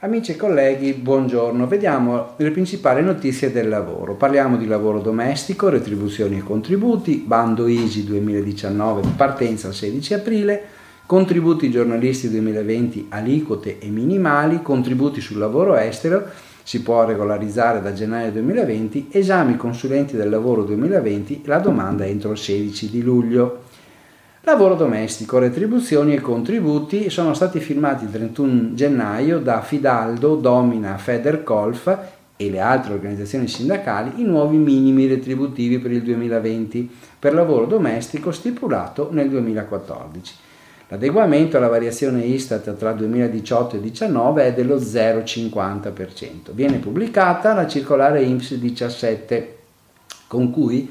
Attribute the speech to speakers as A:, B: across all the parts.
A: Amici e colleghi, buongiorno. Vediamo le principali notizie del lavoro. Parliamo di lavoro domestico, retribuzioni e contributi, bando ISI 2019, partenza il 16 aprile, contributi giornalisti 2020, aliquote e minimali, contributi sul lavoro estero, si può regolarizzare da gennaio 2020, esami consulenti del lavoro 2020, la domanda entro il 16 di luglio. Lavoro domestico, retribuzioni e contributi sono stati firmati il 31 gennaio da Fidaldo, Domina, Federcolf e le altre organizzazioni sindacali i nuovi minimi retributivi per il 2020 per lavoro domestico stipulato nel 2014. L'adeguamento alla variazione Istat tra 2018 e 2019 è dello 0,50%. Viene pubblicata la circolare INPS 17 con cui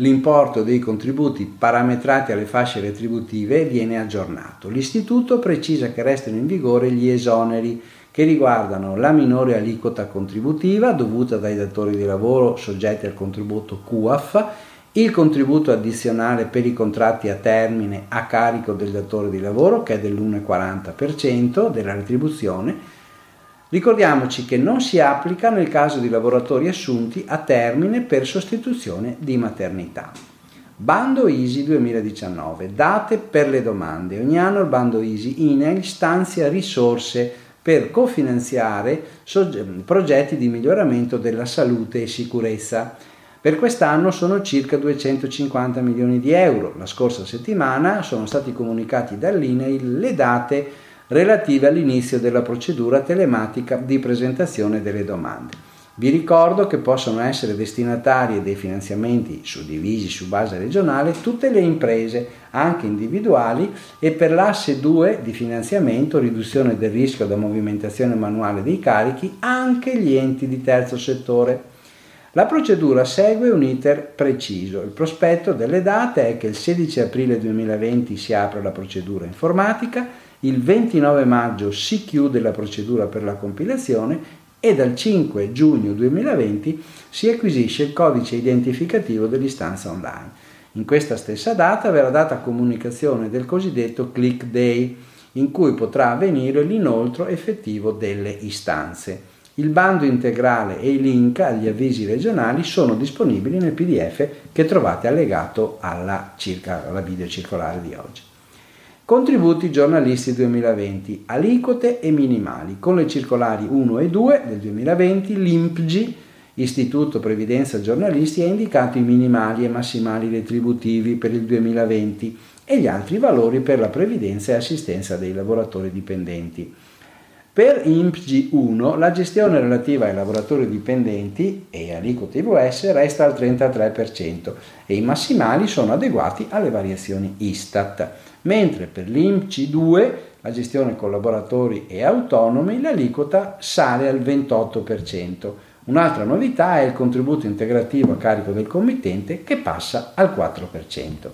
A: L'importo dei contributi parametrati alle fasce retributive viene aggiornato. L'Istituto precisa che restano in vigore gli esoneri che riguardano la minore aliquota contributiva dovuta dai datori di lavoro soggetti al contributo QAF, il contributo addizionale per i contratti a termine a carico del datore di lavoro che è dell'1,40% della retribuzione Ricordiamoci che non si applica nel caso di lavoratori assunti a termine per sostituzione di maternità. Bando ISI 2019. Date per le domande. Ogni anno il bando ISI INEL stanzia risorse per cofinanziare progetti di miglioramento della salute e sicurezza. Per quest'anno sono circa 250 milioni di euro. La scorsa settimana sono stati comunicati dall'INEL le date relative all'inizio della procedura telematica di presentazione delle domande. Vi ricordo che possono essere destinatarie dei finanziamenti suddivisi su base regionale tutte le imprese, anche individuali, e per l'asse 2 di finanziamento, riduzione del rischio da movimentazione manuale dei carichi, anche gli enti di terzo settore. La procedura segue un iter preciso. Il prospetto delle date è che il 16 aprile 2020 si apre la procedura informatica, il 29 maggio si chiude la procedura per la compilazione e dal 5 giugno 2020 si acquisisce il codice identificativo dell'istanza online. In questa stessa data verrà data comunicazione del cosiddetto click day, in cui potrà avvenire l'inoltro effettivo delle istanze. Il bando integrale e i link agli avvisi regionali sono disponibili nel PDF che trovate allegato alla, circa, alla video circolare di oggi. Contributi giornalisti 2020, aliquote e minimali. Con le circolari 1 e 2 del 2020 l'IMPGI, Istituto Previdenza Giornalisti, ha indicato i minimali e massimali retributivi per il 2020 e gli altri valori per la previdenza e assistenza dei lavoratori dipendenti. Per IMPG 1 la gestione relativa ai lavoratori dipendenti e aliquote IVS resta al 33% e i massimali sono adeguati alle variazioni Istat mentre per l'IMC2, la gestione collaboratori e autonomi, l'aliquota sale al 28%. Un'altra novità è il contributo integrativo a carico del committente che passa al 4%.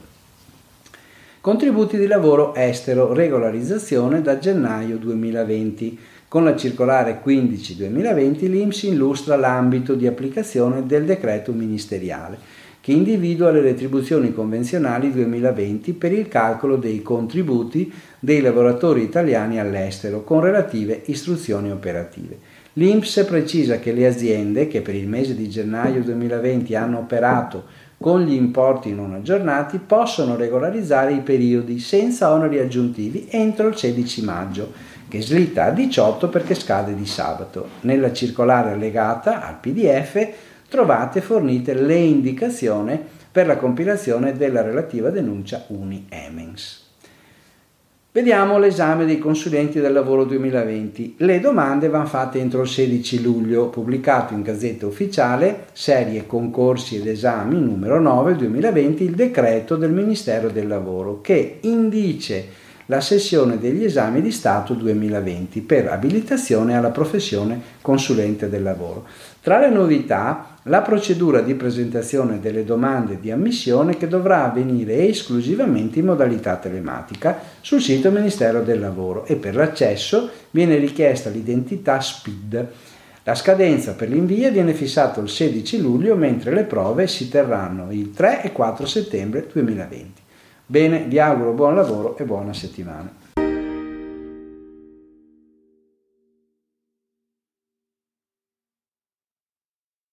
A: Contributi di lavoro estero, regolarizzazione da gennaio 2020. Con la circolare 15-2020 l'IMS illustra l'ambito di applicazione del decreto ministeriale che individua le retribuzioni convenzionali 2020 per il calcolo dei contributi dei lavoratori italiani all'estero con relative istruzioni operative. L'INPS precisa che le aziende che per il mese di gennaio 2020 hanno operato con gli importi non aggiornati possono regolarizzare i periodi senza oneri aggiuntivi entro il 16 maggio, che slitta a 18 perché scade di sabato. Nella circolare allegata al PDF trovate fornite le indicazioni per la compilazione della relativa denuncia Uni Emens. Vediamo l'esame dei consulenti del lavoro 2020. Le domande vanno fatte entro il 16 luglio, pubblicato in Gazzetta Ufficiale, serie concorsi ed esami numero 9 2020, il decreto del Ministero del Lavoro che indice la sessione degli esami di Stato 2020 per abilitazione alla professione consulente del lavoro. Tra le novità la procedura di presentazione delle domande di ammissione che dovrà avvenire esclusivamente in modalità telematica sul sito Ministero del Lavoro e per l'accesso viene richiesta l'identità SPID. La scadenza per l'invio viene fissata il 16 luglio mentre le prove si terranno il 3 e 4 settembre 2020. Bene, vi auguro buon lavoro e buona settimana.